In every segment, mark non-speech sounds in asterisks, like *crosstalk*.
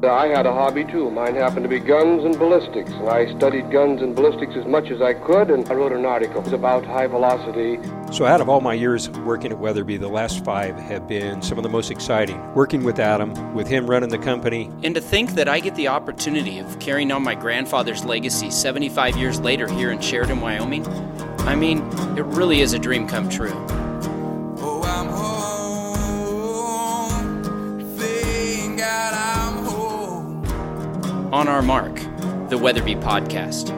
Uh, I had a hobby too. Mine happened to be guns and ballistics. And I studied guns and ballistics as much as I could, and I wrote an article about high velocity. So, out of all my years working at Weatherby, the last five have been some of the most exciting. Working with Adam, with him running the company. And to think that I get the opportunity of carrying on my grandfather's legacy 75 years later here in Sheridan, Wyoming, I mean, it really is a dream come true. On our mark, the Weatherby Podcast.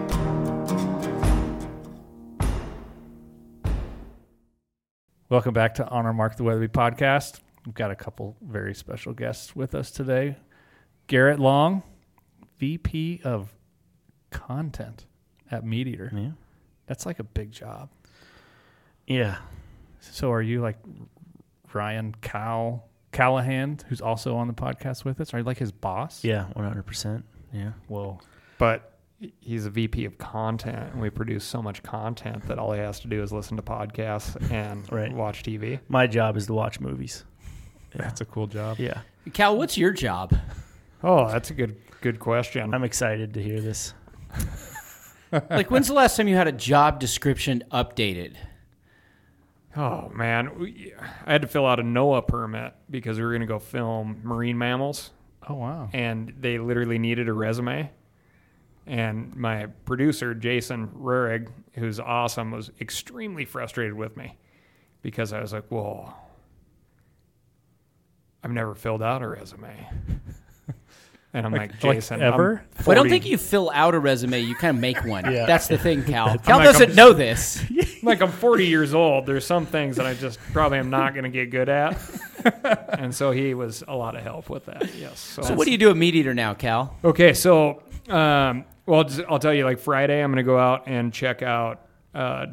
Welcome back to On Our Mark the Weatherby podcast. We've got a couple very special guests with us today. Garrett Long, VP of Content at MeatEater. Yeah. That's like a big job. Yeah. So are you like Ryan Cow Callaghan, who's also on the podcast with us? Are you like his boss? Yeah. One hundred percent. Yeah. Whoa. But he's a VP of content, and we produce so much content that all he has to do is listen to podcasts and *laughs* Right. watch TV. My job is to watch movies. Yeah. That's a cool job. Yeah. Cal, what's your job? Oh, that's a good good question. I'm excited to hear this. *laughs* Like, when's the last time you had a job description updated? Oh man, we, I had to fill out a NOAA permit because we were going to go film marine mammals, Oh wow. and they literally needed a resume. And my producer Jason Rurig, who's awesome, was extremely frustrated with me because I was like, "Whoa, I've never filled out a resume." *laughs* And I'm like, like Jason, I'm ever? Well, I don't 40 think you fill out a resume. You kind of make one. Yeah. That's the thing, Cal. *laughs* Cal like, doesn't I'm- know this. *laughs* like I'm 40 years old. There's some things that I just probably am not going to get good at, *laughs* and so he was a lot of help with that. Yes. So, So, what do you do at MeatEater now, Cal? Okay, so um, well, just, I'll tell you. Like Friday, I'm going to go out and check out a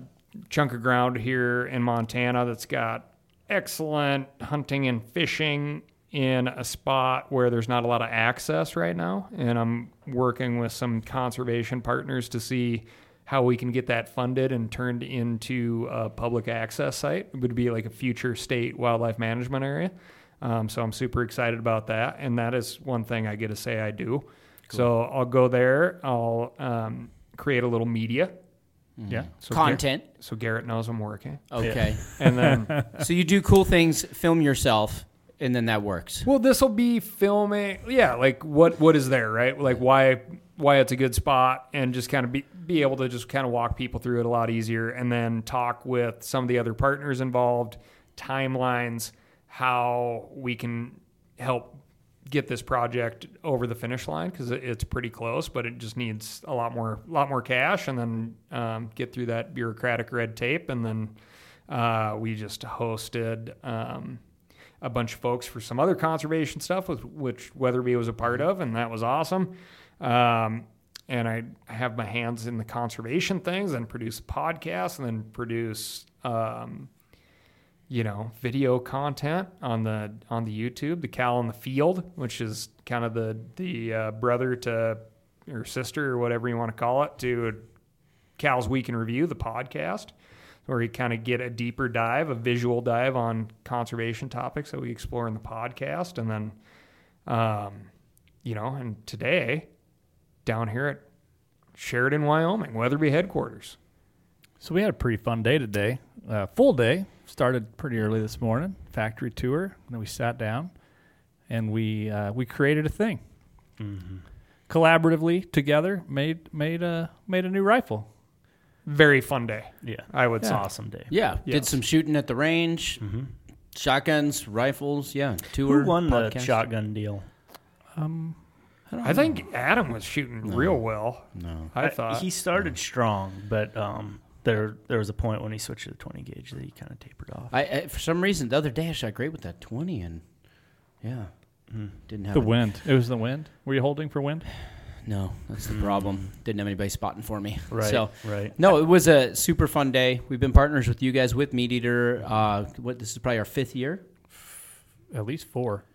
chunk of ground here in Montana that's got excellent hunting and fishing in a spot where there's not a lot of access right now, and I'm working with some conservation partners to see how we can get that funded and turned into a public access site. It would be like a future state wildlife management area. Um, so I'm super excited about that, and that is one thing I get to say I do. So I'll go there. I'll um, create a little media. Yeah. So Gar- Content. so Garrett knows I'm working, Okay. and then *laughs* so you do cool things, film yourself, and then that works. well, this will be filming. Yeah, like what what is there, right? Like why why it's a good spot, and just kind of be be able to just kind of walk people through it a lot easier, and then talk with some of the other partners involved, timelines, how we can help get this project over the finish line because it's pretty close, but it just needs a lot more, lot more cash, and then um, get through that bureaucratic red tape, and then uh, we just hosted um, a bunch of folks for some other conservation stuff, with which Weatherby was a part of, and that was awesome. Um, and I have my hands in the conservation things, and produce podcasts, and then produce. Um, you know, video content on the on the YouTube, the Cal in the Field, which is kind of the the uh, brother to or sister or whatever you want to call it to Cal's Week in Review, the podcast, where you kind of get a deeper dive, a visual dive on conservation topics that we explore in the podcast, and then, um, you know, and today down here at Sheridan, Wyoming, Weatherby headquarters. So we had a pretty fun day today. Uh, full day. Started pretty early this morning. Factory tour. and Then we sat down, and we uh, we created a thing. Collaboratively together, made made a made a new rifle. Very fun day, Yeah. I would It's say. awesome day. Yeah. Did some shooting at the range, mm-hmm. shotguns, rifles. Yeah. Tour. Who won the shotgun deal? Um, I think Adam was shooting real well. No. I thought he started strong, but um, there there was a point when he switched to the 20 gauge that he kind of tapered off. I, I for some reason the other day I shot great with that twenty and yeah, hmm. didn't have The it. wind. It was the wind. Were you holding for wind? No, that's the problem. Didn't have anybody spotting for me. Right, So right. no, it was a super fun day. We've been partners with you guys with MeatEater. Uh, what this is probably our fifth year. At least 4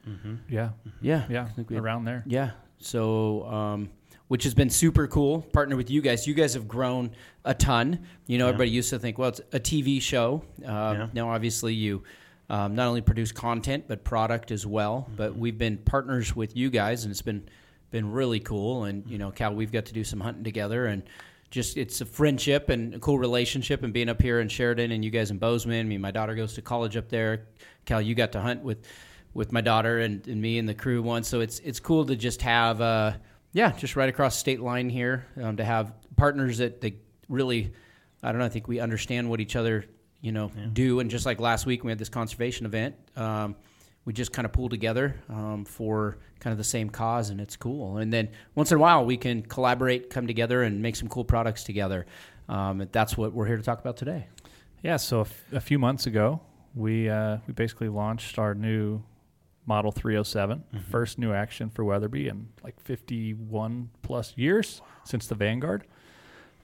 Yeah, Yeah. yeah, I think we around there. Yeah. So, um, which has been super cool. Partner with you guys. You guys have grown a ton. You know, everybody used to think, well, it's a TV show. Uh, Yeah. Now, obviously, you um, not only produce content but product as well. But we've been partners with you guys, and it's been been really cool. And you know, Cal, we've got to do some hunting together, and just it's a friendship and a cool relationship. And being up here in Sheridan, and you guys in Bozeman. I mean, my daughter goes to college up there. Cal, you got to hunt with with my daughter and, and me and the crew once, so it's it's cool to just have. Uh, yeah, just right across state line here um, to have partners that they really, I don't know, I think we understand what each other, you know, do. And just like last week, we had this conservation event. Um, we just kind of pull together um, for kind of the same cause, and it's cool. And then once in a while, we can collaborate, come together, and make some cool products together. Um, that's what we're here to talk about today. Yeah, so a, f- a few months ago, we uh, we basically launched our new Model 307, first new action for Weatherby in like 51 plus years since the Vanguard,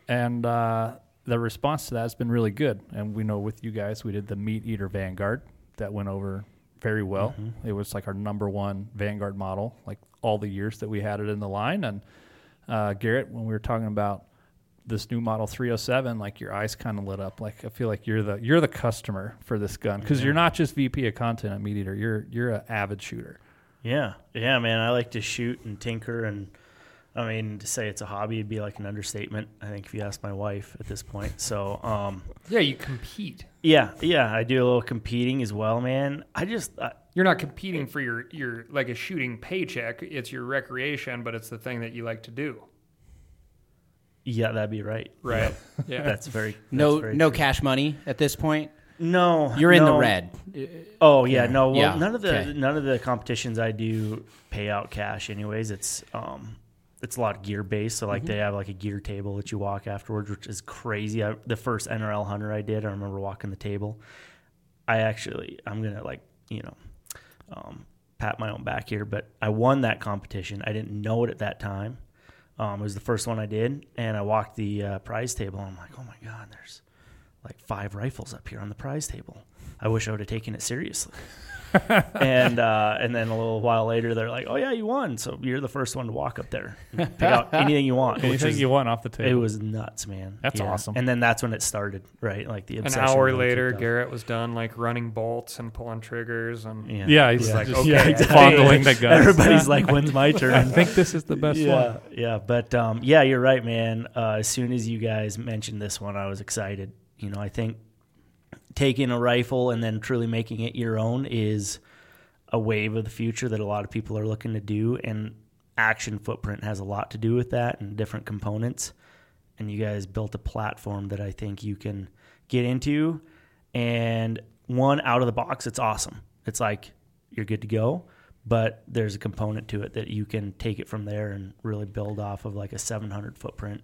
and uh, the response to that has been really good. And we know with you guys, we did the MeatEater Vanguard that went over very well. It was like our number one Vanguard model, like all the years that we had it in the line. And uh, Garrett, when we were talking about this new model 307 like your eyes kind of lit up like i feel like you're the you're the customer for this gun because you're not just vp of content at MeatEater you're you're an avid shooter Yeah, yeah, man. I like to shoot and tinker, and I mean to say it's a hobby would be like an understatement. I think if you ask my wife at this point. So, um, Yeah, you compete. yeah, yeah, I do a little competing as well, man. I just, I, You're not competing for your your like a shooting paycheck. It's your recreation, but it's the thing that you like to do, yeah, that'd be right. right? *laughs* Yeah. That's very No, very no true. cash money at this point. No, You're in the red. Oh yeah, no. Well, Yeah, none of the okay. none of the competitions I do pay out cash. Anyways, it's um, it's a lot of gear based. So Mm-hmm. like they have like a gear table that you walk afterwards, which is crazy. I, the first NRL hunter I did, I remember walking the table. I actually, I'm gonna like you know, um, pat my own back here, but I won that competition. I didn't know it at that time. Um, it was the first one I did, and I walked the uh, prize table. And I'm like, oh my god, there's like five rifles up here on the prize table. I wish I would have taken it seriously. *laughs* *laughs* and uh, and then a little while later, they're like, "Oh yeah, you won! So you're the first one to walk up there, pick out *laughs* anything you want." Anything is, you want off the table it was nuts, man. That's awesome. And then that's when it started, right? Like the An hour really later. Garrett was done like running bolts and pulling triggers and Yeah, yeah he's Yeah. like Just- okay yeah, fondling the gun Everybody's like, *laughs* "When's my turn?" i think this is the best yeah, one yeah. But um, yeah, you're right, man. Uh, as soon as you guys mentioned this one, I was excited. You know, I think taking a rifle and then truly making it your own is a wave of the future that a lot of people are looking to do, and Action Footprint has a lot to do with that and different components. And you guys built a platform that I think you can get into, and one out of the box, it's awesome. It's like you're good to go but there's a component to it that you can take it from there and really build off of like a 700 footprint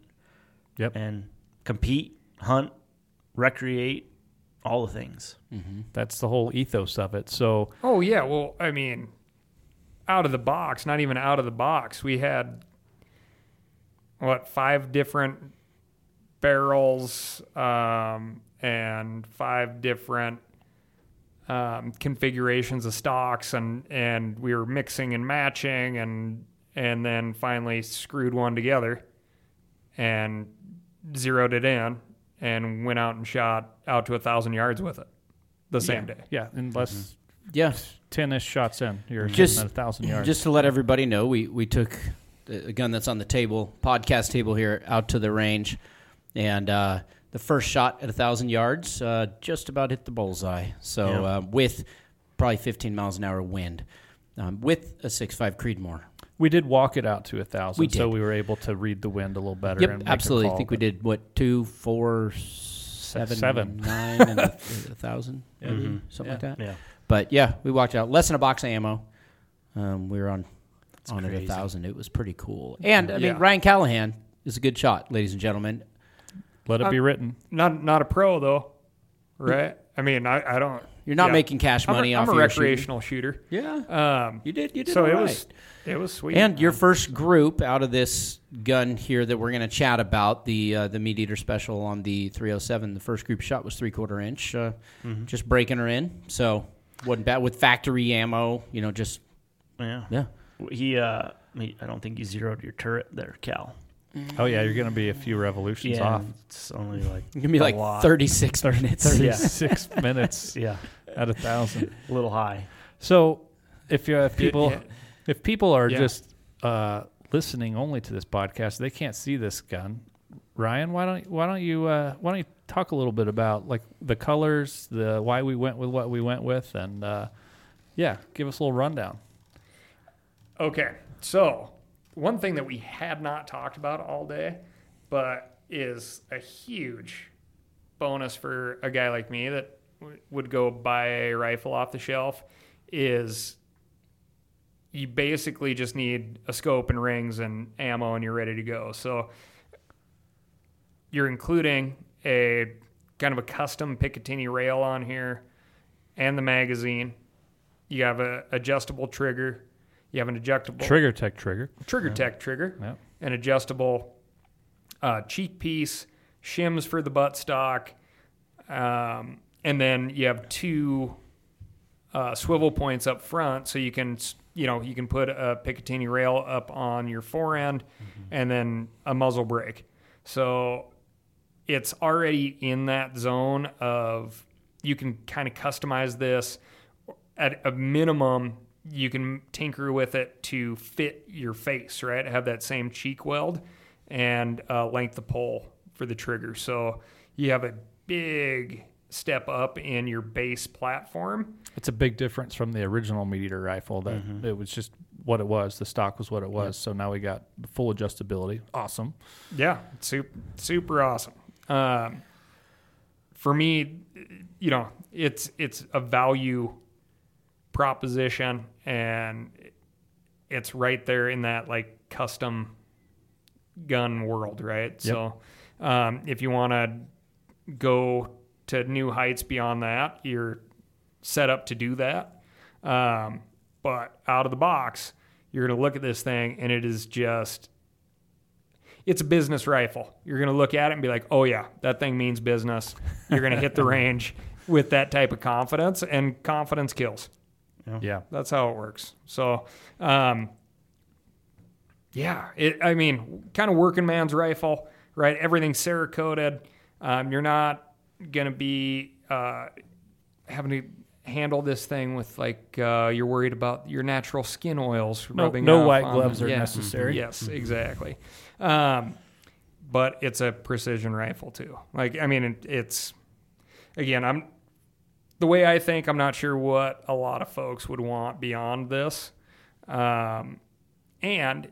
yep and compete, hunt, recreate, all the things. that's the whole ethos of it so Oh yeah, well, I mean, out of the box, not even out of the box. We had what five different barrels um, and five different um, configurations of stocks, and and we were mixing and matching, and and then finally screwed one together and zeroed it in, and went out and shot out to a thousand yards with it the same day. yeah in less Yeah. 10ish shots in you're Just- just at a thousand yards Just to let everybody know, we, we took the gun that's on the table, podcast table here, out to the range, and uh, the first shot at a thousand yards uh, just about hit the bullseye. So Yeah. uh, with probably 15 miles an hour wind, um, with a 6.5 Creedmoor. We did walk it out to a thousand We so we were able to read the wind a little better Yep, and make a absolutely. I think we but- did what two, four, seven, Seven. nine, and a, *laughs* a thousand, maybe, Mhm. something like that. Yeah. But yeah, we walked out less than a box of ammo. Um, we were on on at a thousand. It was pretty cool. And I mean, Yeah. Ryan Callaghan is a good shot, ladies and gentlemen. let it be written Not not a pro though, right? I mean, I, I don't. You're not yeah. making cash I'm a- money I'm off a of your shooting. recreational shooter. Yeah, Um, you did. You did. so it right. was it was sweet. And your first group out of this gun here that we're going to chat about the uh, the MeatEater special on the 307. The first group shot was three quarter inch, uh, Mm-hmm. just breaking her in. So wasn't bad with factory ammo. You know, just Yeah. yeah. He, uh, he, I don't think you zeroed your turret there, Cal. Oh yeah you're gonna be a few revolutions off It's only like *laughs* It's gonna be a like lot. 36 minutes. 36 *laughs* *laughs* minutes Yeah. at a thousand. A little high. So if you if people yeah. if people are Yeah. just uh, listening only to this podcast, they can't see this gun. Ryan, why don't why don't you uh, why don't you talk a little bit about like the colors, the why we went with what we went with, and uh, yeah, give us a little rundown. Okay, so one thing that we had not talked about all day, but is a huge bonus for a guy like me that w- would go buy a rifle off the shelf is you basically just need a scope and rings and ammo and you're ready to go. So you're including a kind of a custom Picatinny rail on here and the magazine. You have a adjustable trigger. You have an adjustable TriggerTech trigger. TriggerTech trigger, Yep. an adjustable uh, cheek piece, shims for the butt stock, um, and then you have two uh, swivel points up front, so you can you know you can put a Picatinny rail up on your forend, and then a muzzle brake. So it's already in that zone of you can kind of customize this at a minimum you can tinker with it to fit your face right have that same cheek weld and uh, length of pole for the trigger so you have a big step up in your base platform It's a big difference from the original MeatEater rifle. That it was just what it was. The stock was what it was. So now we got the full adjustability. Awesome. Yeah, super, super awesome. Um, for me, you know, it's it's a value proposition, and it's right there in that like custom gun world, right? So, um, if you want to go to new heights beyond that, you're set up to do that. Um, but out of the box, you're going to look at this thing, and it is just it's a business rifle. You're going to look at it and be like, oh, yeah, that thing means business. You're going to hit the *laughs* range with that type of confidence, and confidence kills. Yeah. That's how it works. So, um, yeah, it, I mean, kind of working man's rifle, right? Everything's Cerakoted. Um, you're not going to be uh, having to handle this thing with like uh, you're worried about your natural skin oils No, rubbing no white gloves them. are Yeah. necessary. Yes, exactly. Um, but it's a precision rifle too. Like, I mean, it, it's again, I'm the way I think. I'm not sure what a lot of folks would want beyond this. Um, and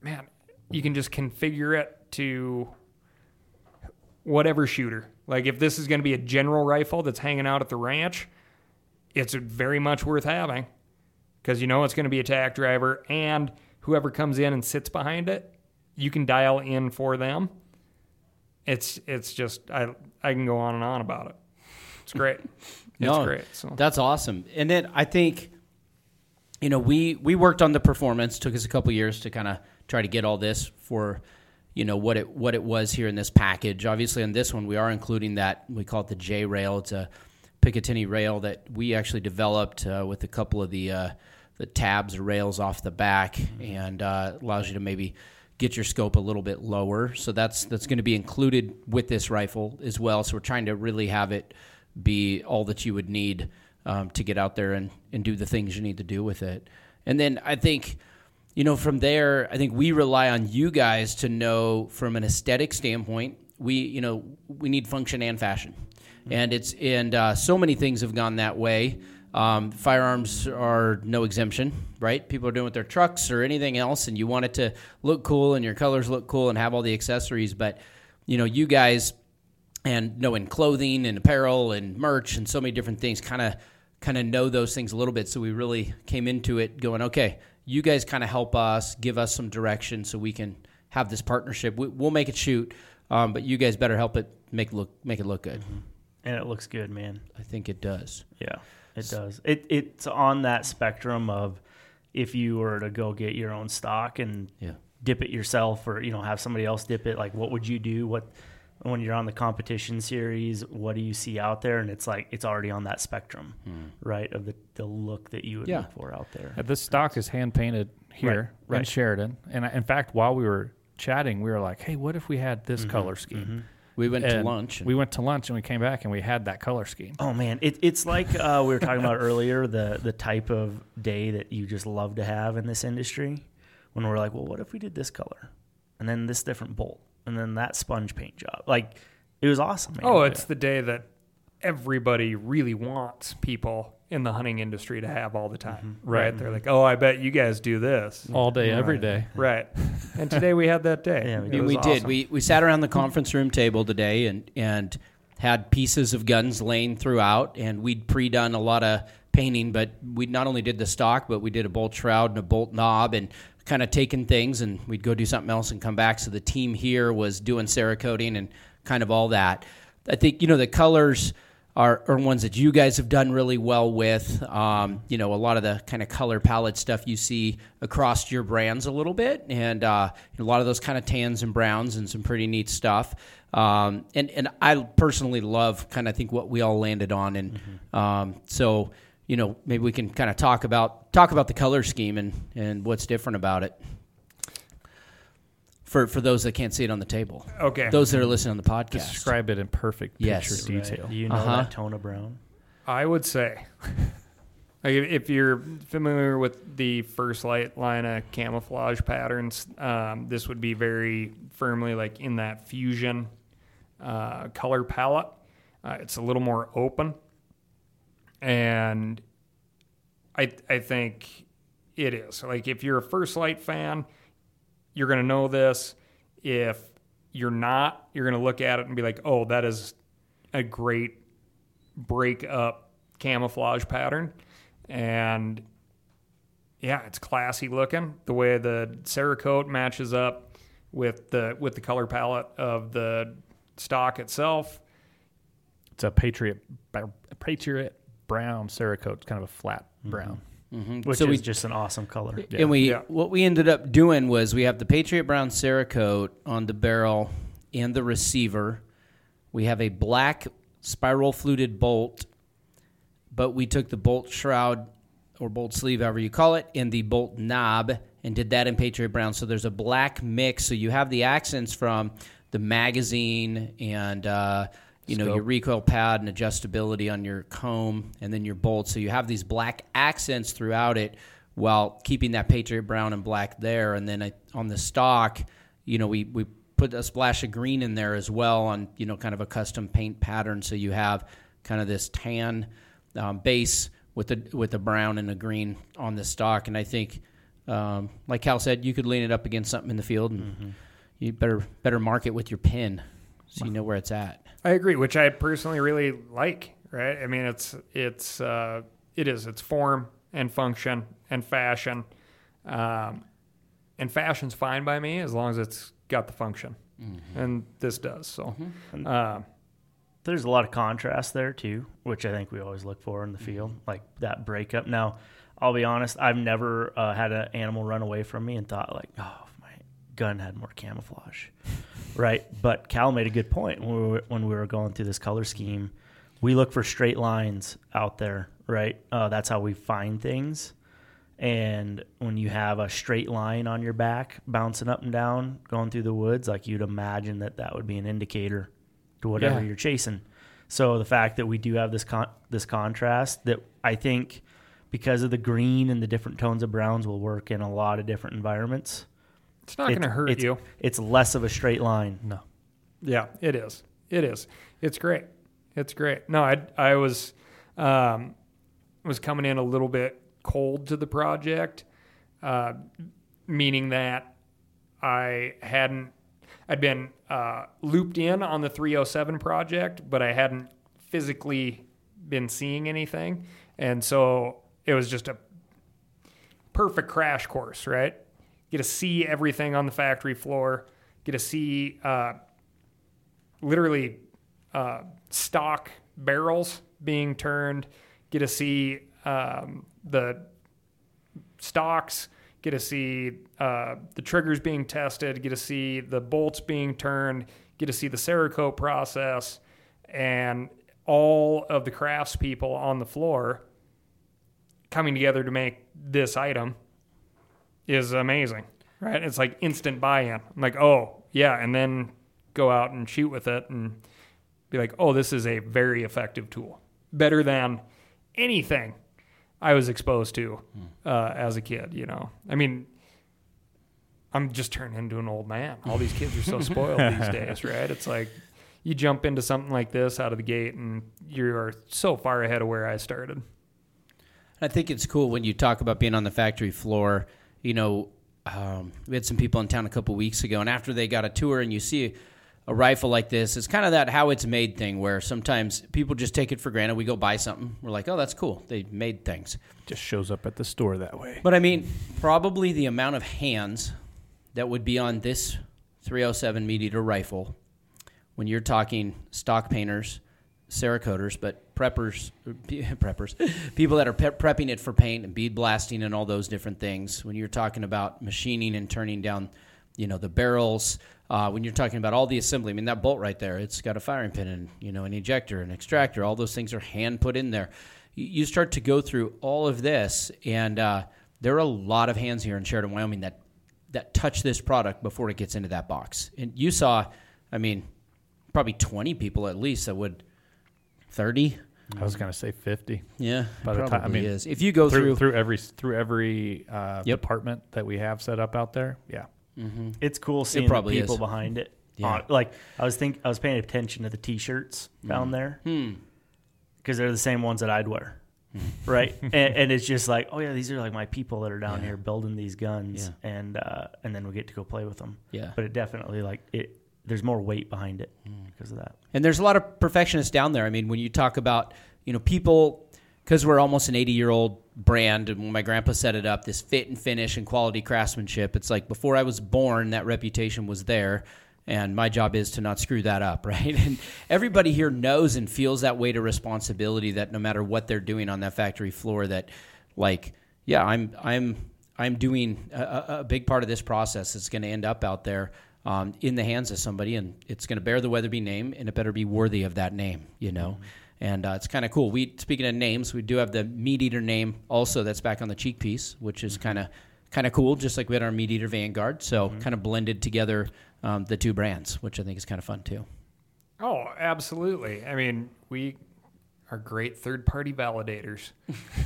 man, you can just configure it to whatever shooter. Like, if this is going to be a general rifle that's hanging out at the ranch, it's very much worth having because you know it's going to be a tack driver and whoever comes in and sits behind it you can dial in for them it's it's just i i can go on and on about it it's great *laughs* No, great so That's awesome. And then I think, you know, we we worked on the performance. Took us a couple years to kind of try to get all this for, you know, what it what it was here in this package. Obviously, on this one, we are including that we call it the J rail. It's a Picatinny rail that we actually developed uh, with a couple of the uh, the tabs or rails off the back, and uh, allows you to maybe get your scope a little bit lower. So that's that's going to be included with this rifle as well. So we're trying to really have it be all that you would need um, to get out there and, and do the things you need to do with it. And then I think, you know, from there, I think we rely on you guys to know from an aesthetic standpoint, we, you know, we need function and fashion. And it's, and uh, so many things have gone that way. Um, firearms are no exemption, right? People are doing with their trucks or anything else, and you want it to look cool and your colors look cool and have all the accessories. But, you know, you guys, and knowing clothing and apparel and merch and so many different things kind of kind of know those things a little bit so we really came into it going okay you guys kind of help us give us some direction so we can have this partnership we, we'll make it shoot um, but you guys better help it make look make it look good And it looks good, man. i think it does Yeah, it does. It it's on that spectrum of if you were to go get your own stock and yeah dip it yourself, or you know have somebody else dip it. Like, what would you do? What when you're on the competition series? What do you see out there? And it's like it's already on that spectrum, right? Of the the look that you would Yeah. look for out there. This stock is hand painted here Right, in. Sheridan, and I, in fact, while we were chatting, we were like, "Hey, what if we had Mm-hmm, this color scheme?" We went to lunch. and- We went to lunch and we came back and we had that color scheme. Oh man, it, it's like uh, we were talking about earlier the the type of day that you just love to have in this industry. When we're like, well, what if we did this color, and then this different bolt, and then that sponge paint job? Like, it was awesome. Man. Oh, it's the day that everybody really wants people in the hunting industry to have all the time. Mm-hmm. Right. They're mm-hmm. like, oh, I bet you guys do this. All day, every day. Right. And today we had that day. Yeah, we It did. And was we did. We we sat around the conference room table today and and had pieces of guns laying throughout, and we'd pre-done a lot of painting, but we not only did the stock, but we did a bolt shroud and a bolt knob, and kind of taking things, and we'd go do something else and come back. So the team here was doing Cerakoting and kind of all that. I think you know the colors are, are ones that you guys have done really well with. Um, you know, a lot of the kind of color palette stuff you see across your brands a little bit, and uh, a lot of those kind of tans and browns and some pretty neat stuff. Um, and and I personally love kind of think what we all landed on, and um, so you know maybe we can kind of talk about talk about the color scheme and and what's different about it. For, for those that can't see it on the table, Okay. those that are listening on the podcast, Describe it in perfect picture Yes. Right. detail. Do you know Uh-huh. that Tona Brown? I would say, *laughs* like, if if you're familiar with the First Lite line of camouflage patterns, um, this would be very firmly like in that fusion uh, color palette. Uh, it's a little more open, and I I think it is. Like if you're a First Lite fan, you're gonna know this. If you're not, you're gonna look at it and be like, oh, that is a great break up camouflage pattern. And yeah it's classy looking. The way the Cerakote matches up with the with the color palette of the stock itself. It's a Patriot Patriot brown Cerakote. It's kind of a flat brown. Which So is we- just an awesome color. And we Yeah. what we ended up doing was we have the Patriot Brown Cerakote on the barrel and the receiver. We have a black spiral fluted bolt, but we took the bolt shroud or bolt sleeve, however you call it, and the bolt knob and did that in Patriot Brown. So there's a black mix. So you have the accents from the magazine and uh, you know your recoil pad and adjustability on your comb, and then your bolt. So you have these black accents throughout it, while keeping that Patriot Brown and black there. And then I, on the stock, you know we we put a splash of green in there as well on you know kind of a custom paint pattern. So you have kind of this tan um, base with the with the brown and the green on the stock. And I think, um, like Cal said, you could lean it up against something in the field, and you better better mark it with your pin so you know where it's at. I agree, which I personally really like. Right? I mean, it's it's uh, it is it's form and function and fashion, um, and fashion's fine by me as long as it's got the function, and this does. So, um, There's a lot of contrast there too, which I think we always look for in the field, like that breakup. Now, I'll be honest, I've never uh, had an animal run away from me and thought like, oh, if my gun had more camouflage, right? But Cal made a good point when we were, when we were going through this color scheme. We look for straight lines out there, right? Uh, that's how we find things. And when you have a straight line on your back bouncing up and down, going through the woods, like you'd imagine that that would be an indicator to whatever Yeah. you're chasing. So the fact that we do have this con- this contrast that I think because of the green and the different tones of browns will work in a lot of different environments. It's not going to hurt it's, you. It's less of a straight line. No. Yeah, it is. It is. It's great. It's great. No, I I was um, was coming in a little bit cold to the project, uh, meaning that I hadn't I'd been uh, looped in on the 307 project, but I hadn't physically been seeing anything, and so it was just a perfect crash course, right? Get to see everything on the factory floor. Get to see uh, literally uh, stock barrels being turned. Get to see um, the stocks. Get to see uh, the triggers being tested. Get to see the bolts being turned. Get to see the Cerakote process, and all of the craftspeople on the floor coming together to make this item is amazing, right? It's like instant buy-in. I'm like, oh yeah, and then go out and shoot with it and be like, oh, this is a very effective tool, better than anything I was exposed to uh, as a kid. You know, I mean, I'm just turning into an old man. All these kids are so *laughs* spoiled these days, right? It's like you jump into something like this out of the gate, and you are so far ahead of where I started. I think it's cool when you talk about being on the factory floor. You know, um, we had some people in town a couple weeks ago, and after they got a tour, and you see a rifle like this, it's kind of that how it's made thing where sometimes people just take it for granted. We go buy something, we're like, oh, that's cool. They made things. Just shows up at the store that way. But I mean, probably the amount of hands that would be on this 307 MeatEater rifle when you're talking stock painters, Cerakoders, but preppers, *laughs* preppers, people that are pe- prepping it for paint and bead blasting and all those different things. When you're talking about machining and turning down, you know, the barrels. Uh, when you're talking about all the assembly, I mean that bolt right there, it's got a firing pin and you know an ejector, an extractor. All those things are hand put in there. You, you start to go through all of this, and uh, there are a lot of hands here in Sheridan, Wyoming that that touch this product before it gets into that box. And you saw, I mean, probably 20 people at least that would 30 I was gonna say fifty. yeah By the time- I mean, is if you go through through, through every through every uh, Yep. department that we have set up out there. Yeah, It's cool seeing probably the people is. behind it. Yeah. Uh, like I was think I was paying attention to the T-shirts down there hmm, because they're the same ones that I'd wear, *laughs* right? and, and it's just like, oh yeah, these are like my people that are down Yeah. here building these guns, Yeah. and uh, and then we get to go play with them. yeah But it definitely like it. There's more weight behind it Hmm. because of that. and there's a lot of perfectionists down there i mean when you talk about you know people because we're almost an 80 year old brand and when my grandpa set it up this fit and finish and quality craftsmanship it's like before i was born that reputation was there and my job is to not screw that up *laughs* right and everybody here knows and feels that weight of responsibility that no matter what they're doing on that factory floor that like yeah i'm i'm i'm doing a- a big part of this process that's going to end up out there um, in the hands of somebody, and it's going to bear the Weatherby name, and it better be worthy of that name, you know. And uh, it's kind of cool. We speaking of names, we do have the MeatEater name also that's back on the cheek piece, which is kind of kind of cool, just like we had our MeatEater Vanguard. So kind of blended together um, the two brands, which I think is kind of fun too. Oh, absolutely. I mean, we are great third party validators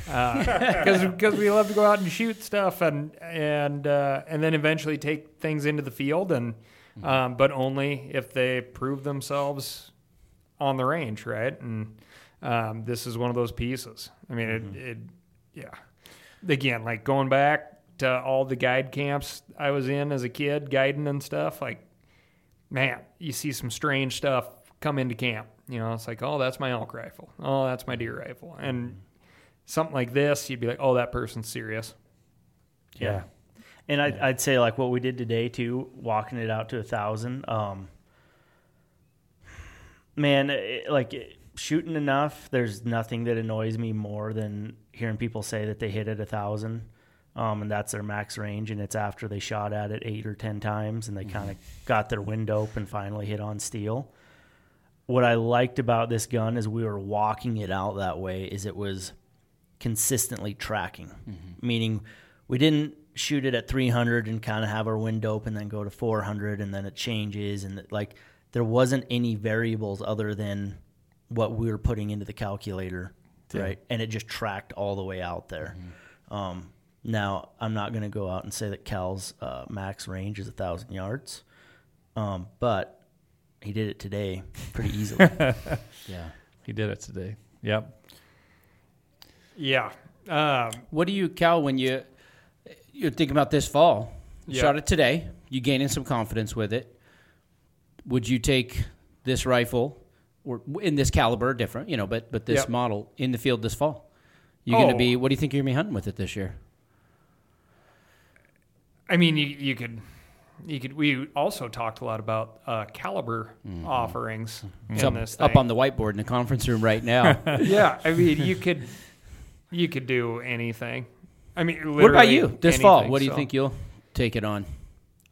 because we love to go out and shoot stuff and and uh, and then eventually take things into the field and um, but only if they prove themselves on the range, right? And um, this is one of those pieces. I mean, it, it yeah. Again, like going back to all the guide camps I was in as a kid, guiding and stuff, like man, you see some strange stuff come into camp. You know, it's like, oh, that's my elk rifle. Oh, that's my deer rifle. And something like this, you'd be like, oh, that person's serious. yeah. And I'd, I'd say like what we did today too, walking it out to a thousand. Um, man, it, like it- shooting enough. There's nothing that annoys me more than hearing people say that they hit at a thousand, um, and that's their max range, and it's after they shot at it eight or ten times, and they kind of got their window up and finally hit on steel. What I liked about this gun is we were walking it out that way. Is it was consistently tracking, meaning we didn't shoot it at 300 and kind of have our window open, then go to 400, and then it changes, and like there wasn't any variables other than what we were putting into the calculator, right? And it just tracked all the way out there. Um, now I'm not going to go out and say that Cal's uh, max range is a thousand yards, um, but he did it today *laughs* pretty easily. Yeah. He did it today. Yep. Yeah. Um, What do you, Cal, when you you're thinking about this fall? You Yeah. shot it today. You gaining some confidence with it. Would you take this rifle or in this caliber, different, you know, but but this Yep. model in the field this fall? You're going to Oh. be. What do you think you're going to be hunting with it this year? I mean, you, you could, you could. We also talked a lot about uh, caliber offerings It's in up, this up on the whiteboard in the conference room right now. *laughs* yeah, I mean, you could, you could do anything. I mean, what about you this fall? What do you so- think you'll take it on?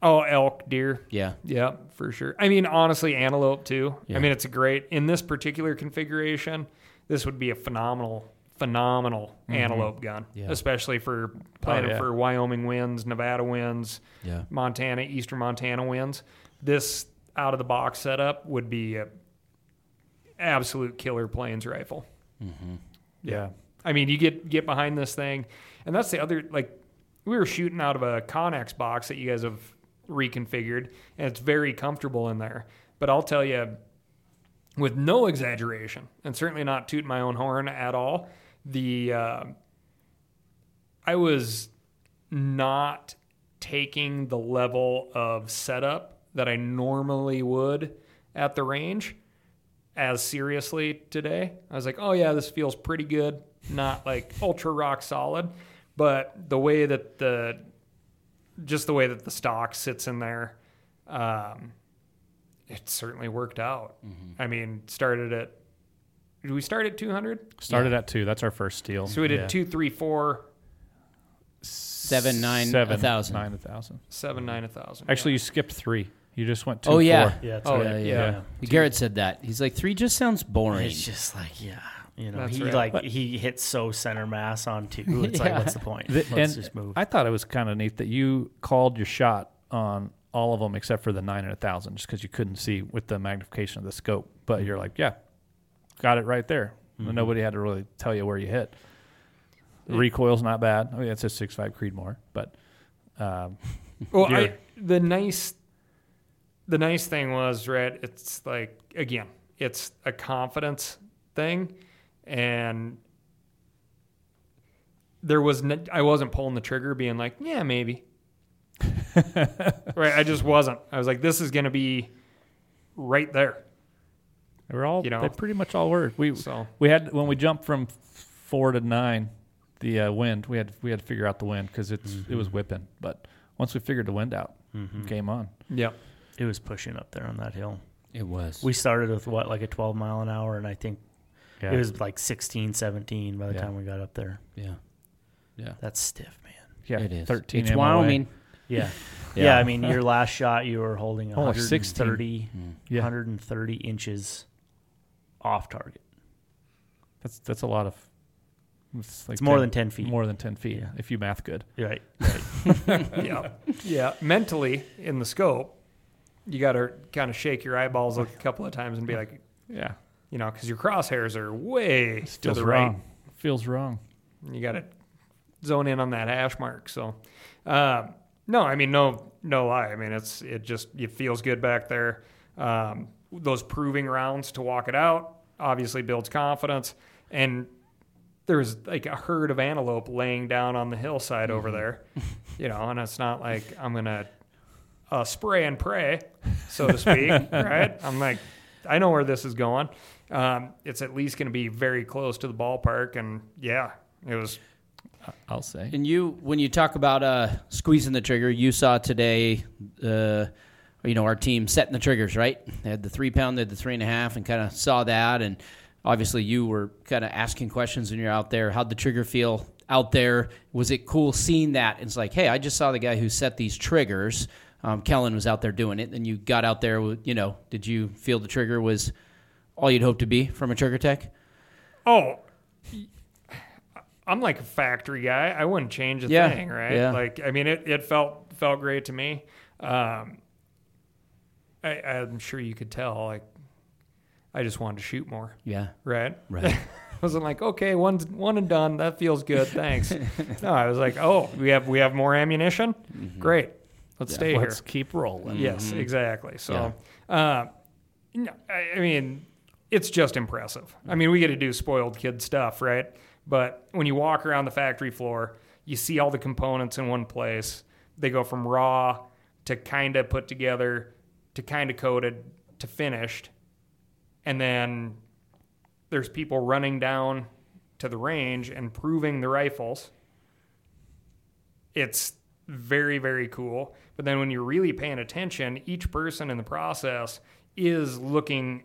Oh, elk, deer. Yeah. Yeah, for sure. I mean, honestly, antelope too. Yeah. I mean, it's a great in this particular configuration. This would be a phenomenal, phenomenal antelope gun, Mm-hmm. Yeah. especially for planning yeah. for Wyoming winds, Nevada winds, Yeah. Montana, Eastern Montana winds. This out of the box setup would be a absolute killer plains rifle. Yeah. I mean, you get get behind this thing, and that's the other like we were shooting out of a Conex box that you guys have reconfigured, and it's very comfortable in there. But I'll tell you, with no exaggeration, and certainly not tooting my own horn at all, the uh, I was not taking the level of setup that I normally would at the range as seriously today. I was like, oh yeah, this feels pretty good. Not like ultra rock solid, but the way that the just the way that the stock sits in there, um, it certainly worked out. I mean, started at did we start at 200? Started at two. That's our first steal. So we did Yeah. two, three, four, Seven, nine, Seven, a thousand. nine, a thousand. seven, nine, a thousand. Actually, you skipped three. You just went two. Oh yeah. four. Yeah, oh, that's Oh, right. yeah, yeah. Garrett said that. He's like three just sounds boring. It's just like, yeah, you know, That's he right. like But- he hits so center mass on two. It's like, *laughs* what's the point? The- Let's and just move. I thought it was kind of neat that you called your shot on all of them except for the nine and a thousand, just because you couldn't see with the magnification of the scope. But you're like, yeah, got it right there. Mm-hmm. Nobody had to really tell you where you hit. The recoil's not bad. I mean, it's a six five Creedmoor, but um, *laughs* Well, I, the nice, the nice thing was, right? It's like again, it's a confidence thing, and there was I wasn't pulling the trigger, being like, yeah, maybe. *laughs* right, I just wasn't. I was like, this is gonna be right there. They were all You know. they pretty much all were. We So we had when we jumped from four to nine, the uh, wind we had we had to figure out the wind because it's it Mm-hmm. was whipping. But once we figured the wind out, game on. yeah, it was pushing up there on that hill. it was. We started with what, like a 12 mile an hour, and I think Yeah. it was like 16, 17 by the Yeah. time we got up there. yeah. Yeah. That's stiff, man. yeah, it is. thirteen. It's MOA. Wyoming. Yeah. *laughs* Yeah. yeah. I mean, your last shot, you were holding Oh, 130, Yeah. 130 inches off target. That's that's a lot of. It's, like It's more than 10 feet. More than ten feet Yeah. if you math good. Right. *laughs* yeah, yeah. Mentally in the scope, you got to kind of shake your eyeballs a couple of times and be like, Yeah, you know, because your crosshairs are way to feels the wrong. right. Feels wrong. You got to zone in on that hash mark. So, um, no, I mean, no, no lie. I mean, it's it just it feels good back there. Um, those proving rounds to walk it out obviously builds confidence, and there's like a herd of antelope laying down on the hillside over there, *laughs* you know, and it's not like I'm gonna uh, spray and pray, so to speak, *laughs* right? I'm like, I know where this is going. Um, it's at least going to be very close to the ballpark, and yeah, it was I'll say. And you, when you talk about uh, squeezing the trigger, you saw today, uh, you know, our team setting the triggers, right? They had the three pound, they had the three and a half, and kind of saw that. And obviously, you were kind of asking questions when you're out there. How'd the trigger feel out there? Was it cool seeing that? It's like, hey, I just saw the guy who set these triggers. Um, Kellen was out there doing it. and you got out there, you know, did you feel the trigger was all you'd hope to be from a TriggerTech? Oh, I'm like a factory guy. I wouldn't change a Yeah, thing, right? yeah. Like, I mean, it, it felt felt great to me. Um, I, I'm sure you could tell. Like, I just wanted to shoot more, Yeah, right? right. *laughs* I wasn't like, okay, one's one and done. That feels good. Thanks. *laughs* no, I was like, oh, we have we have more ammunition. Great. Let's stay here. Let's keep rolling. Yes, exactly. So, uh, no, I, I mean, it's just impressive. I mean, we get to do spoiled kid stuff, right? But when you walk around the factory floor, you see all the components in one place. They go from raw to kind of put together to kind of coated to finished. And then there's people running down to the range and proving the rifles. It's very, very cool. But then when you're really paying attention, each person in the process is looking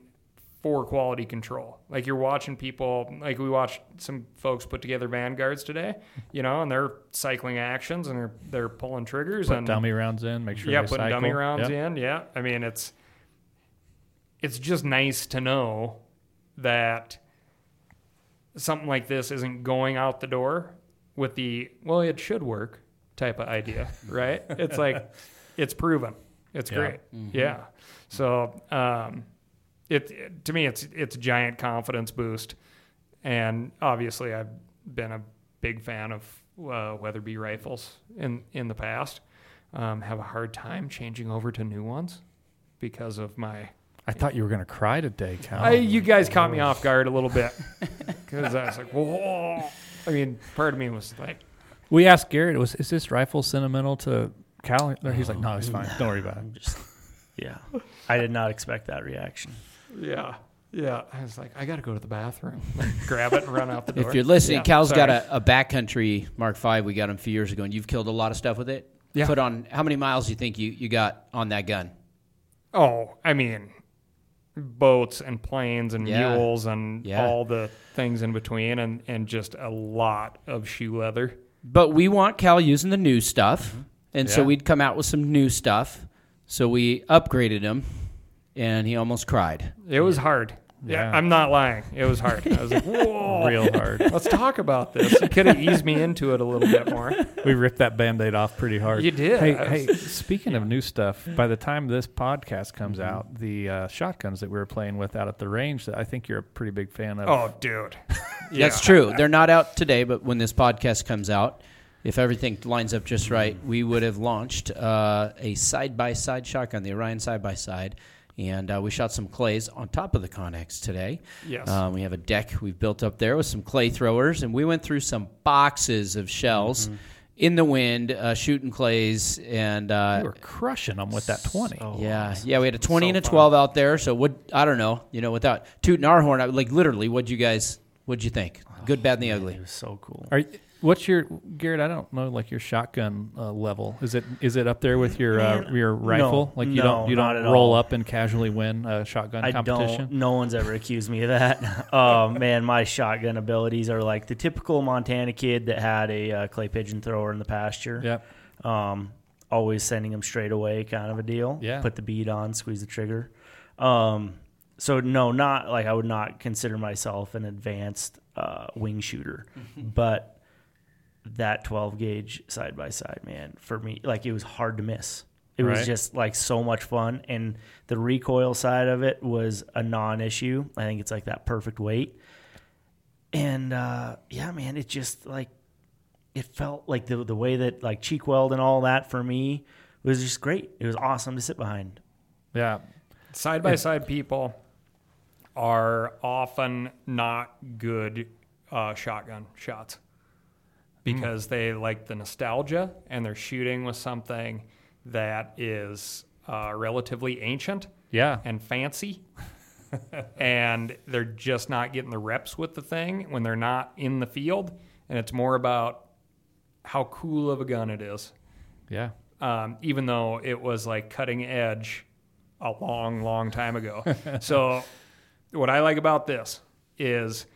for quality control. Like you're watching people, like we watched some folks put together vanguards today, you know, and they're cycling actions and they're they're pulling triggers Put and dummy rounds in. Make sure. yeah, they putting cycle. dummy rounds Yep. in. Yeah, I mean it's it's just nice to know that something like this isn't going out the door with the well, it should work type of idea, *laughs* right? it's like it's proven. It's Yeah. great. Yeah. So um, it, it- to me it's it's a giant confidence boost, and obviously I've been a big fan of uh, Weatherby rifles in in the past. Um, have a hard time changing over to new ones because of my. I thought you were going to cry today, Cal. I, you guys caught me off guard a little bit *laughs* because I was like, whoa. I mean, part of me was like, we asked Garrett, "Was is this rifle sentimental to Cal?" He's like, "No, it's fine. Don't worry about it." I'm just, yeah. I did not expect that reaction. Yeah, yeah. I was like, I got to go to the bathroom, *laughs* grab it and run out the *laughs* door. If you're listening, Yeah, Cal's got a, a backcountry Mark V. We got him a few years ago, and you've killed a lot of stuff with it. Yeah. Put on how many miles do you think you, you got on that gun? Oh, I mean, boats and planes and Yeah. mules and Yeah. all the things in between, and and just a lot of shoe leather. But we want Cal using the new stuff, mm-hmm. and so we'd come out with some new stuff. So we upgraded him, and he almost cried. It was hard. Yeah. Yeah. I'm not lying. It was hard. I was like, *laughs* whoa. Real hard. Let's talk about this. You could have eased me into it a little bit more. *laughs* we ripped that band-aid off pretty hard. You did. Hey, I hey, was- *laughs* speaking of new stuff, by the time this podcast comes out, the uh, shotguns that we were playing with out at the range, that I think you're a pretty big fan of. Oh, dude. Yeah. That's true. They're not out today, but when this podcast comes out, if everything lines up just right, we would have launched uh, a side by side shotgun, the Orion side by side. And uh, we shot some clays on top of the Conex today. Yes. Um, we have a deck we've built up there with some clay throwers, and we went through some boxes of shells in the wind, uh, shooting clays, and uh, you were crushing them with that 20. yeah, yeah, we had a twenty So and a fun. twelve out there. So what? I don't know. You know, without tooting our horn, I, like literally, what'd you guys? What'd you think? Good, bad, and the ugly. It was so cool. Are you, what's your Garrett? I don't know, like your shotgun uh, level. Is it is it up there with your uh, your rifle? no, like you no, don't you don't roll all. up and casually win a shotgun I competition. don't. No one's ever accused me of that. *laughs* Oh man, my shotgun abilities are like the typical Montana kid that had a uh, clay pigeon thrower in the pasture. Yep. Um, always sending them straight away, kind of a deal. Yeah. Put the bead on, squeeze the trigger. Um, so no, not like I would not consider myself an advanced uh, wing shooter, but that 12 gauge side by side, man, for me, like it was hard to miss. It was Right. just like so much fun, and the recoil side of it was a non-issue. I think it's like that perfect weight, and uh, yeah, man, it just like it felt like the the way that like cheek weld and all that for me was just great. It was awesome to sit behind. Yeah. Side by side people are often not good uh, shotgun shots because they like the nostalgia and they're shooting with something that is uh, relatively ancient Yeah. and fancy. *laughs* and they're just not getting the reps with the thing when they're not in the field. And it's more about how cool of a gun it is Yeah. um, even though it was like cutting edge a long, long time ago. *laughs* so, what I like about this is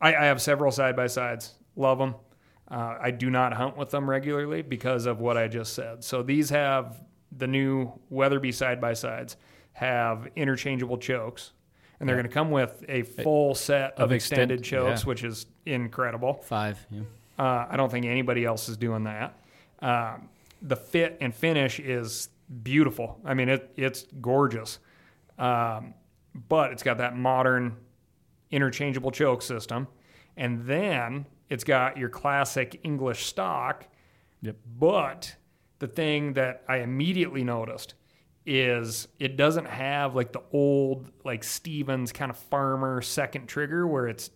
I, I have several side by sides, love them. Uh, I do not hunt with them regularly because of what I just said. So, these have the new Weatherby side by sides have interchangeable chokes. And they're going to come with a full set of, Of extend- extended chokes, yeah. which is incredible. Five. Yeah. Uh, I don't think anybody else is doing that. Um, the fit and finish is beautiful. I mean, it, it's gorgeous. Um, but it's got that modern interchangeable choke system. And then it's got your classic English stock. Yep. But the thing that I immediately noticed is it doesn't have like the old, like Stevens kind of farmer second trigger where it's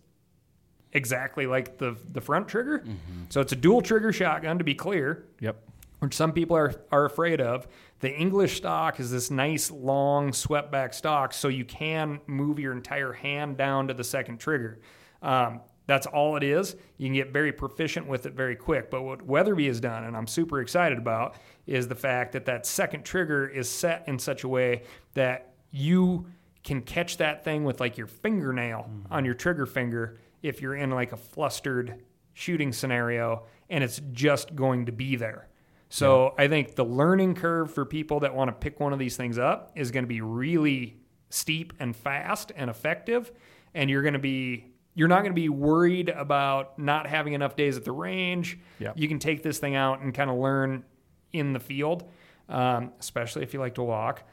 exactly like the the front trigger. So it's a dual trigger shotgun to be clear, Yep. which some people are are afraid of. The English stock is this nice long swept back stock, so you can move your entire hand down to the second trigger. Um, that's all it is. You can get very proficient with it very quick. But what Weatherby has done, and I'm super excited about, is the fact that that second trigger is set in such a way that you can catch that thing with like your fingernail mm-hmm. on your trigger finger if you're in like a flustered shooting scenario and it's just going to be there. So I think the learning curve for people that want to pick one of these things up is going to be really steep and fast and effective and you're going to be you're not going to be worried about not having enough days at the range. Yep. You can take this thing out and kind of learn in the field. um, especially if you like to walk.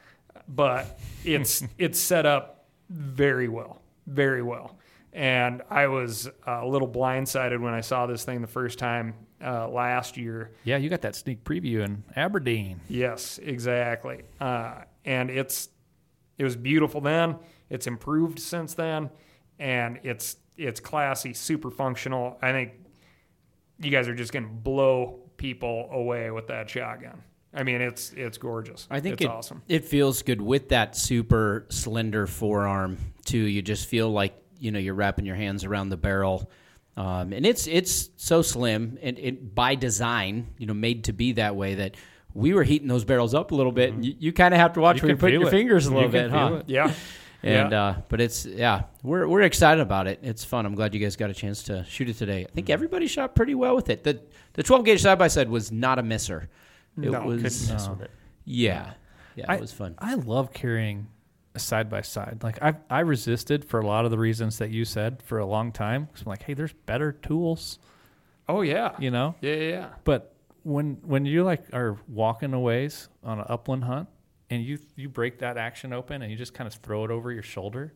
But *laughs* it's it's set up very well, very well. And I was a little blindsided when I saw this thing the first time uh, last year. Yeah, you got that sneak preview in Aberdeen. Yes, exactly. Uh, and it's it was beautiful then. It's improved since then, and it's it's classy, super functional. I think you guys are just going to blow people away with that shotgun. I mean, it's it's gorgeous. I think it's it, awesome. it feels good with that super slender forearm too. You just feel like you know you're wrapping your hands around the barrel, um, and it's it's so slim and it by design, you know, made to be that way that we were heating those barrels up a little bit. And you, you kind of have to watch Mm-hmm. You where you put your it. fingers a little can bit, huh? Yeah, *laughs* And Yeah. uh, but it's yeah, we're we're excited about it. It's fun. I'm glad you guys got a chance to shoot it today. I think Mm-hmm. everybody shot pretty well with it. The the 12 gauge side by side was not a misser. It No, was Couldn't mess with it. yeah, yeah, I- it was fun. I love carrying a side by side. Like I, I resisted for a lot of the reasons that you said for a long time. Cause I'm like, hey, there's better tools, Oh yeah. you know. Yeah, yeah, yeah. But when when you like are walking a ways on an upland hunt and you you break that action open and you just kind of throw it over your shoulder,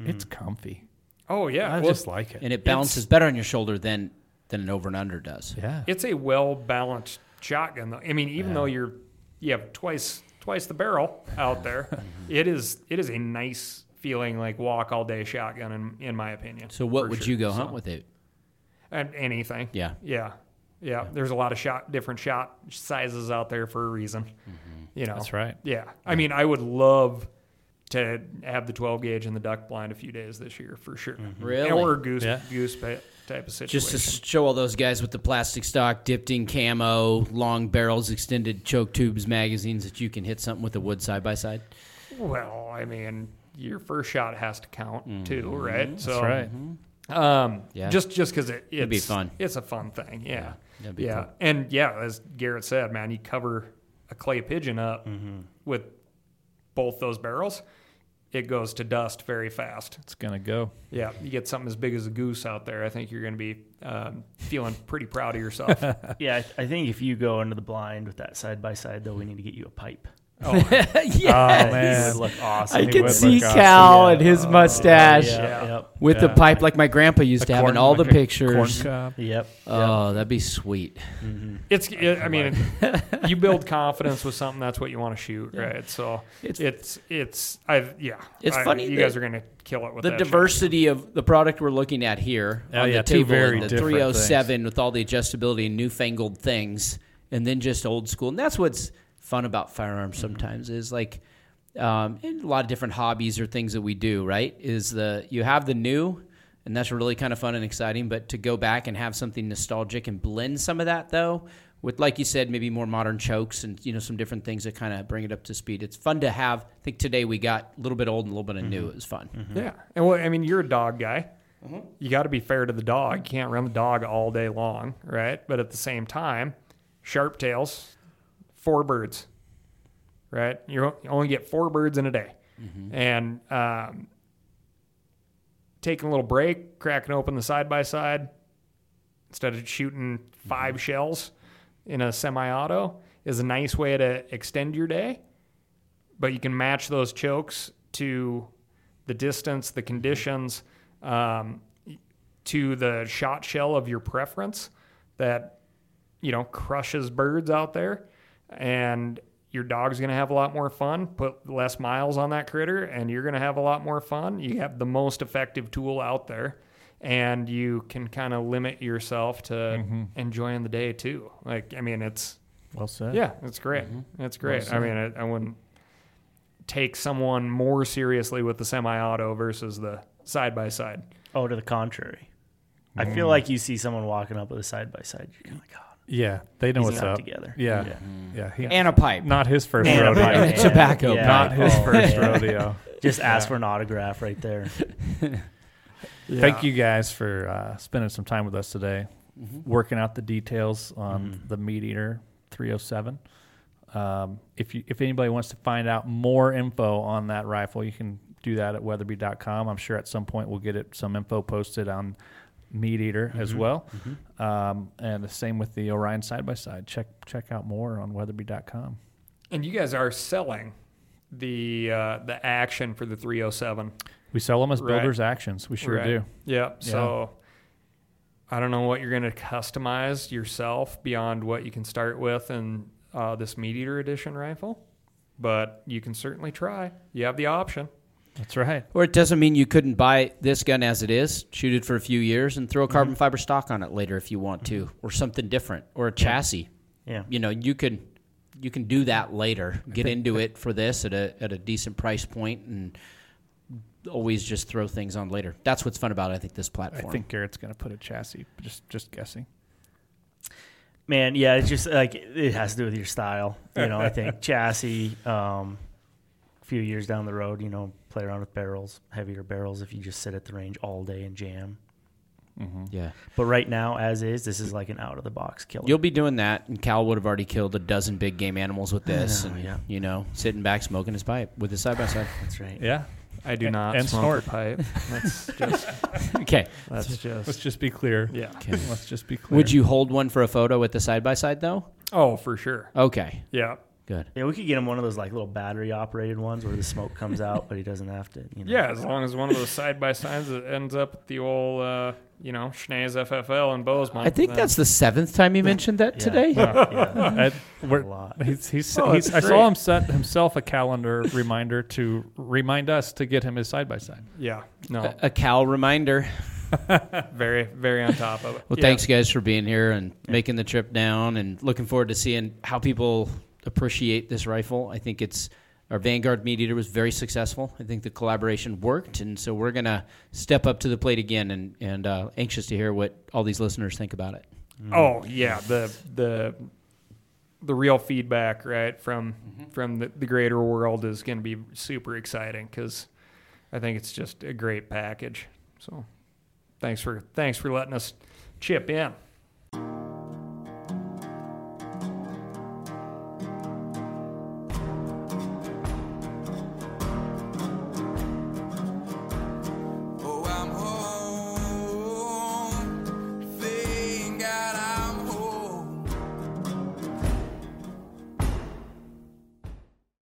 mm-hmm. it's comfy. Oh yeah. I Well, just like it. and it balances better on your shoulder than than an over and under does. yeah. it's a well balanced shotgun though. I mean, even though you're you have twice twice the barrel out there, *laughs* mm-hmm. it is it is a nice feeling like walk all day shotgun in in my opinion. So what would sure. you go So- hunt with it? Anything. Yeah. Yeah. Yeah. There's a lot of shot different shot sizes out there for a reason. Mm-hmm. You know. That's right. Yeah. I mean, I would love to have the 12 gauge in the duck blind a few days this year for sure. Mm-hmm. Really? Or goose Yeah. goose pa- type of situation. Just to show all those guys with the plastic stock, dipped in camo, long barrels, extended choke tubes, magazines that you can hit something with a wood side by side. Well, I mean, your first shot has to count too, mm-hmm. right? So, That's right. Um, Yeah. just just because it, it's be fun. It's a fun thing, yeah, yeah, that'd be cool. And yeah, as Garrett said, man, you cover a clay pigeon up Mm-hmm. with both those barrels, it goes to dust very fast. It's gonna go. Yeah, you get something as big as a goose out there. I think you're going to be um, feeling pretty proud of yourself. *laughs* Yeah, I, I think if you go into the blind with that side by side, though, we need to get you a pipe. Oh, *laughs* oh It man. would look awesome. I It can would see look awesome. Cal Yeah. and his oh, mustache Yeah, Yeah. Yep. with the Yeah. pipe like my grandpa used to have in all the like a pictures. Corn cob. Yep. Oh, oh, that'd be sweet. Mm-hmm. It's, it, I mean, *laughs* you build confidence with something. That's what you want to shoot, right? So It's- it's it's I yeah. It's I- funny You that guys are going to kill it with the that diversity of the product we're looking at here Oh, on yeah, the two table, very and the different 307 with all the adjustability and newfangled things, and then just old school. And that's what's fun about firearms mm-hmm. sometimes is like um, a lot of different hobbies or things that we do. Right? Is the you have the new. And that's really kind of fun and exciting. But to go back and have something nostalgic and blend some of that, though, with like you said, maybe more modern chokes and you know some different things that kind of bring it up to speed. It's fun to have. I think today we got a little bit old and a little bit of new. Mm-hmm. It was fun. Shotgun. Yeah, and well, I mean, you're a dog guy. You got to be fair to the dog. You can't run the dog all day long, right? But at the same time, sharp tails, four birds, right? You only get four birds in a day, and um, taking a little break, cracking open the side by side instead of shooting 5 shells in a semi-auto is a nice way to extend your day. But you can match those chokes to the distance, the conditions, um, to the shot shell of your preference that you know crushes birds out there, and your dog's going to have a lot more fun. Put less miles on that critter, and you're going to have a lot more fun. You have the most effective tool out there, and you can kind of limit yourself to mm-hmm. enjoying the day too. Like, I mean, it's Well said. yeah, it's great. Mm-hmm. It's great. I mean, I, I wouldn't take someone more seriously with the semi-auto versus the side by side. Oh, to the contrary. I feel mm. like you see someone walking up with a side by side. You're kind of like, oh, Yeah, they know He's what's not up. together. Yeah, Yeah. yeah. He, And a pipe. not his first And a rodeo. pipe. And *laughs* a tobacco Yeah. Not his Oh, first yeah. *laughs* rodeo. just ask for an autograph right there. *laughs* Thank you guys for uh, spending some time with us today, Mm-hmm. working out the details on the MeatEater 307. Um, if you if anybody wants to find out more info on that rifle, you can do that at weatherby.com. I'm sure at some point we'll get it some info posted on MeatEater as Mm-hmm. well. Um, and the same with the Orion side by side. Check check out more on weatherby.com. And you guys are selling the uh, the action for the 307. We sell them as Right. builders actions. We sure Right. do. Yeah. So I don't know what you're going to customize yourself beyond what you can start with in uh, this MeatEater edition rifle, but you can certainly try. You have the option. That's right. Or it doesn't mean you couldn't buy this gun as it is, shoot it for a few years, and throw a carbon fiber stock on it later if you want to, or something different, or a chassis. Yeah. You know, you can you can do that later. Get into it for this at a at a decent price point, and always just throw things on later. That's what's fun about I think this platform. I think Garrett's going to put a chassis. Just just guessing. Man, yeah, it's just like it has to do with your style. You know, I think *laughs* chassis. Um, a few years down the road, you know, play around with barrels, heavier barrels. If you just sit at the range all day and jam. Mm-hmm. yeah. But right now, as is, this is like an out of the box killer. You'll be doing that, and Cal would have already killed a dozen big game animals with this, know, and yeah. you know, sitting back smoking his pipe with his side by side. That's right. Yeah. I do not and smoke snort. a pipe. That's *laughs* just Okay. that's Let's just let's just be clear. yeah. Okay. Let's just be clear. Would you hold one for a photo with the side by side though? Oh, for sure. Okay. Yeah. Good. Yeah, we could get him one of those like little battery operated ones where the smoke comes out, but he doesn't have to. You know. Yeah, as long as one of those side by sides that ends up at the old, uh, you know, Schnee's FFL in Bozeman. I think then- that's the seventh time you mentioned that Yeah. today. yeah, *laughs* At- we're- a lot. He's, he's, Oh, he's, I saw him set himself a calendar reminder to remind us to get him his side by side. yeah, no, A, a Cal reminder. *laughs* very, very on top of it. Well, Yeah. thanks guys for being here and making the trip down, and looking forward to seeing how people appreciate this rifle. I think it's our Vanguard MeatEater was very successful. I think the collaboration worked, and so we're gonna step up to the plate again, and and uh, anxious to hear what all these listeners think about it. Oh yeah, the the the real feedback right from Mm-hmm. from the, the greater world is going to be super exciting because I think it's just a great package. So thanks for thanks for letting us chip in.